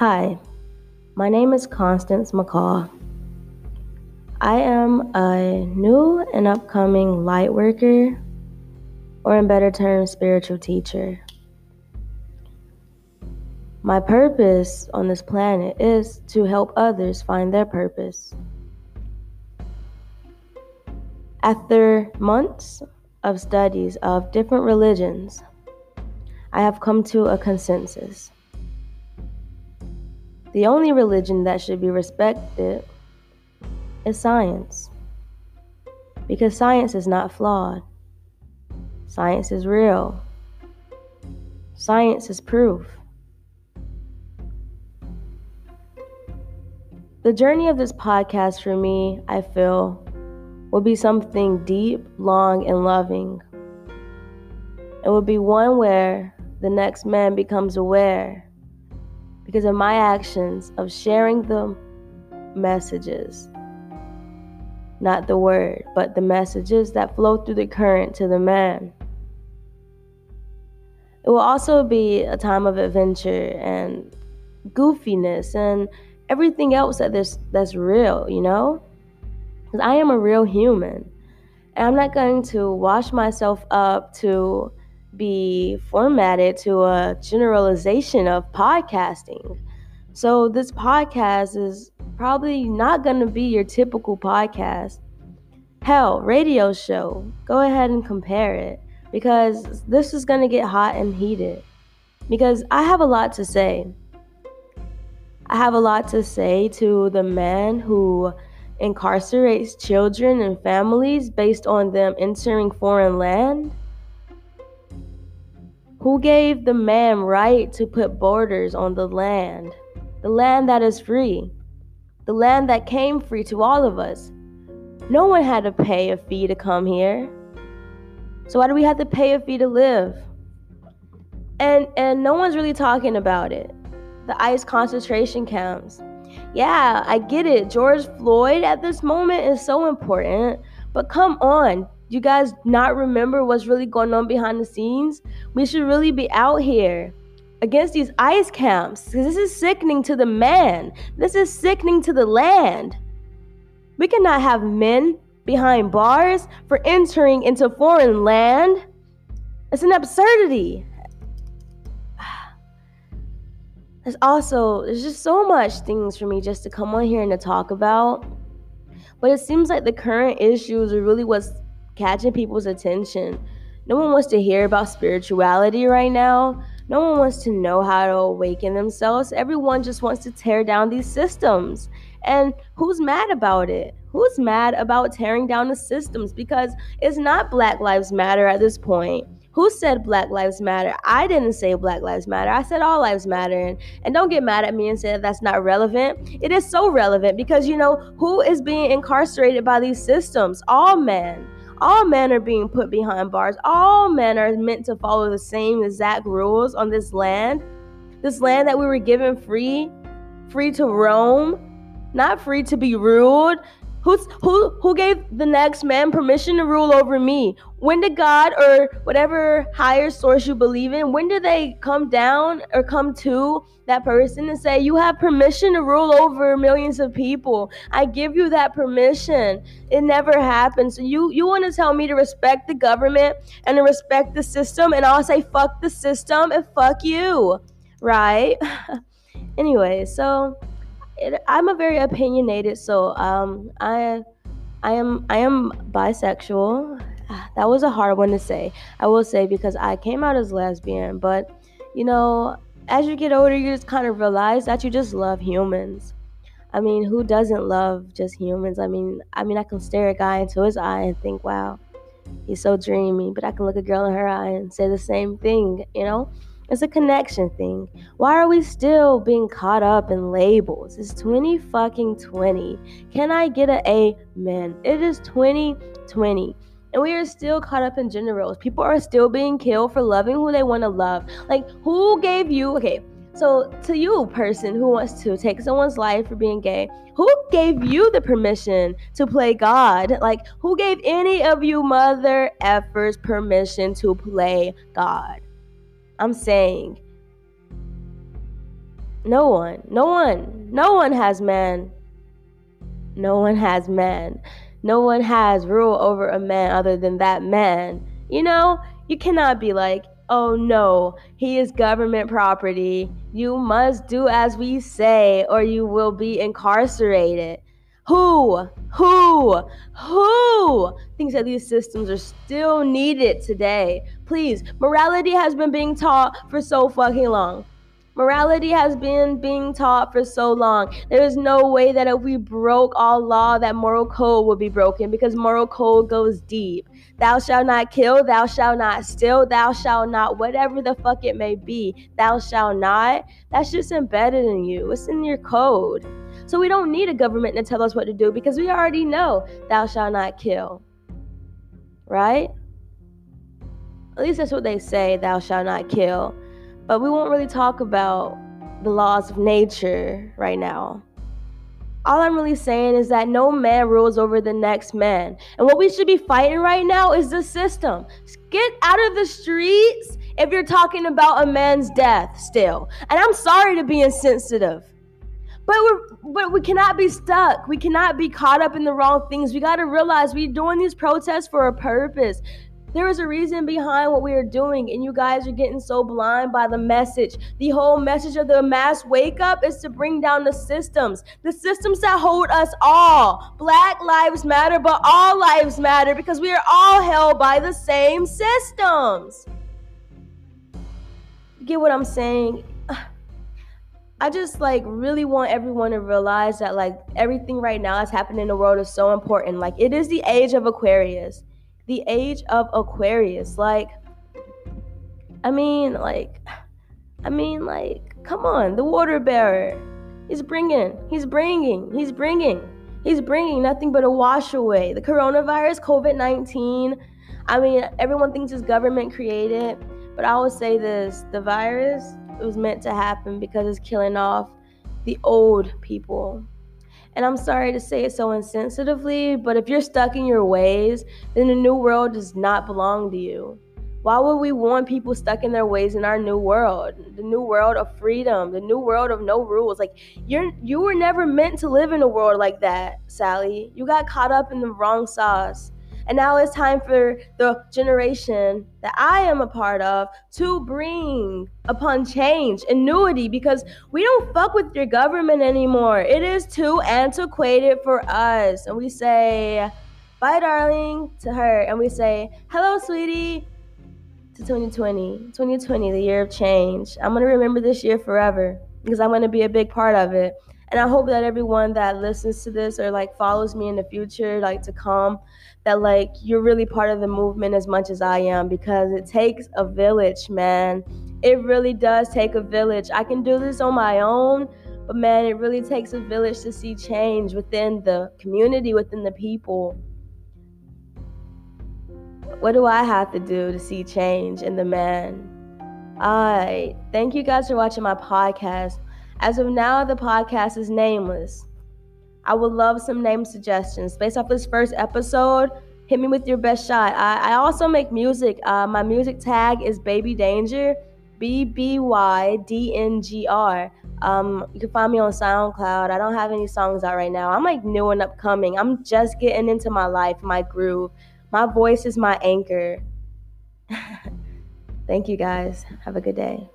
Hi, my name is Constance McCall. I am a new and upcoming light worker, or in better terms, spiritual teacher. My purpose on this planet is to help others find their purpose. After months of studies of different religions, I have come to a consensus. The only religion that should be respected is science. Because science is not flawed, science is real, science is proof. The journey of this podcast for me, I feel, will be something deep, long, and loving. It will be one where the next man becomes aware because of my actions of sharing the messages. Not the word, but the messages that flow through the current to the man. It will also be a time of adventure and goofiness and everything else that this that's real, you know? Because I am a real human. And I'm not going to wash myself up to be formatted to a generalization of podcasting. So, this podcast is probably not going to be your typical podcast. Hell, radio show. Go ahead and compare it because this is going to get hot and heated. Because I have a lot to say. I have a lot to say to the man who incarcerates children and families based on them entering foreign land who gave the man right to put borders on the land? The land that is free. The land that came free to all of us. No one had to pay a fee to come here. So why do we have to pay a fee to live? And and no one's really talking about it. The ICE concentration camps. Yeah, I get it. George Floyd at this moment is so important, but come on you guys not remember what's really going on behind the scenes? We should really be out here against these ICE camps this is sickening to the man. This is sickening to the land. We cannot have men behind bars for entering into foreign land. It's an absurdity. There's also there's just so much things for me just to come on here and to talk about. But it seems like the current issues are really what's catching people's attention. No one wants to hear about spirituality right now. No one wants to know how to awaken themselves. Everyone just wants to tear down these systems. And who's mad about it? Who's mad about tearing down the systems? Because it's not Black Lives Matter at this point. Who said Black Lives Matter? I didn't say Black Lives Matter. I said all lives matter. And, and don't get mad at me and say that that's not relevant. It is so relevant because, you know, who is being incarcerated by these systems? All men. All men are being put behind bars. All men are meant to follow the same exact rules on this land. This land that we were given free, free to roam, not free to be ruled, Who's who who gave the next man permission to rule over me? When did God or whatever higher source you believe in, when did they come down or come to that person and say, You have permission to rule over millions of people. I give you that permission. It never happened. So you you want to tell me to respect the government and to respect the system, and I'll say fuck the system and fuck you. Right? anyway, so it, I'm a very opinionated so um I I am I am bisexual. That was a hard one to say. I will say because I came out as lesbian, but you know, as you get older, you just kind of realize that you just love humans. I mean, who doesn't love just humans? I mean, I mean, I can stare a guy into his eye and think, "Wow, he's so dreamy," but I can look a girl in her eye and say the same thing, you know? It's a connection thing. Why are we still being caught up in labels? It's 20 fucking 20. Can I get an amen? It is 2020. And we are still caught up in gender roles. People are still being killed for loving who they want to love. Like, who gave you, okay, so to you, person who wants to take someone's life for being gay, who gave you the permission to play God? Like, who gave any of you mother effers permission to play God? I'm saying No one. No one. No one has man. No one has man. No one has rule over a man other than that man. You know, you cannot be like, oh no, he is government property. You must do as we say, or you will be incarcerated. Who, who, who thinks that these systems are still needed today? Please, morality has been being taught for so fucking long. Morality has been being taught for so long. There is no way that if we broke all law, that moral code would be broken because moral code goes deep. Thou shalt not kill, thou shalt not steal, thou shalt not, whatever the fuck it may be, thou shalt not. That's just embedded in you, it's in your code. So we don't need a government to tell us what to do because we already know thou shalt not kill. Right? At least that's what they say, thou shalt not kill. But we won't really talk about the laws of nature right now. All I'm really saying is that no man rules over the next man. And what we should be fighting right now is the system. Get out of the streets if you're talking about a man's death still. And I'm sorry to be insensitive. But we're but we cannot be stuck. We cannot be caught up in the wrong things. We got to realize we're doing these protests for a purpose. There is a reason behind what we are doing, and you guys are getting so blind by the message. The whole message of the mass wake up is to bring down the systems, the systems that hold us all. Black lives matter, but all lives matter because we are all held by the same systems. Get what I'm saying? I just like really want everyone to realize that like everything right now that's happening in the world is so important. Like it is the age of Aquarius the age of Aquarius. Like, I mean, like, I mean, like, come on, the water bearer. He's bringing, he's bringing, he's bringing, he's bringing nothing but a wash away. The coronavirus, COVID 19. I mean, everyone thinks it's government created, but I will say this the virus it was meant to happen because it's killing off the old people and I'm sorry to say it so insensitively, but if you're stuck in your ways, then the new world does not belong to you. Why would we want people stuck in their ways in our new world? The new world of freedom, the new world of no rules. Like you're you were never meant to live in a world like that, Sally. You got caught up in the wrong sauce. And now it's time for the generation that I am a part of to bring upon change, annuity, because we don't fuck with your government anymore. It is too antiquated for us. And we say, bye, darling, to her. And we say, hello, sweetie, to 2020. 2020, the year of change. I'm going to remember this year forever because I'm going to be a big part of it. And I hope that everyone that listens to this or like follows me in the future, like to come, that like you're really part of the movement as much as I am because it takes a village, man. It really does take a village. I can do this on my own, but man, it really takes a village to see change within the community, within the people. What do I have to do to see change in the man? I thank you guys for watching my podcast. As of now, the podcast is nameless. I would love some name suggestions. Based off this first episode, hit me with your best shot. I, I also make music. Uh, my music tag is Baby Danger, B B Y D N G R. Um, you can find me on SoundCloud. I don't have any songs out right now. I'm like new and upcoming. I'm just getting into my life, my groove. My voice is my anchor. Thank you guys. Have a good day.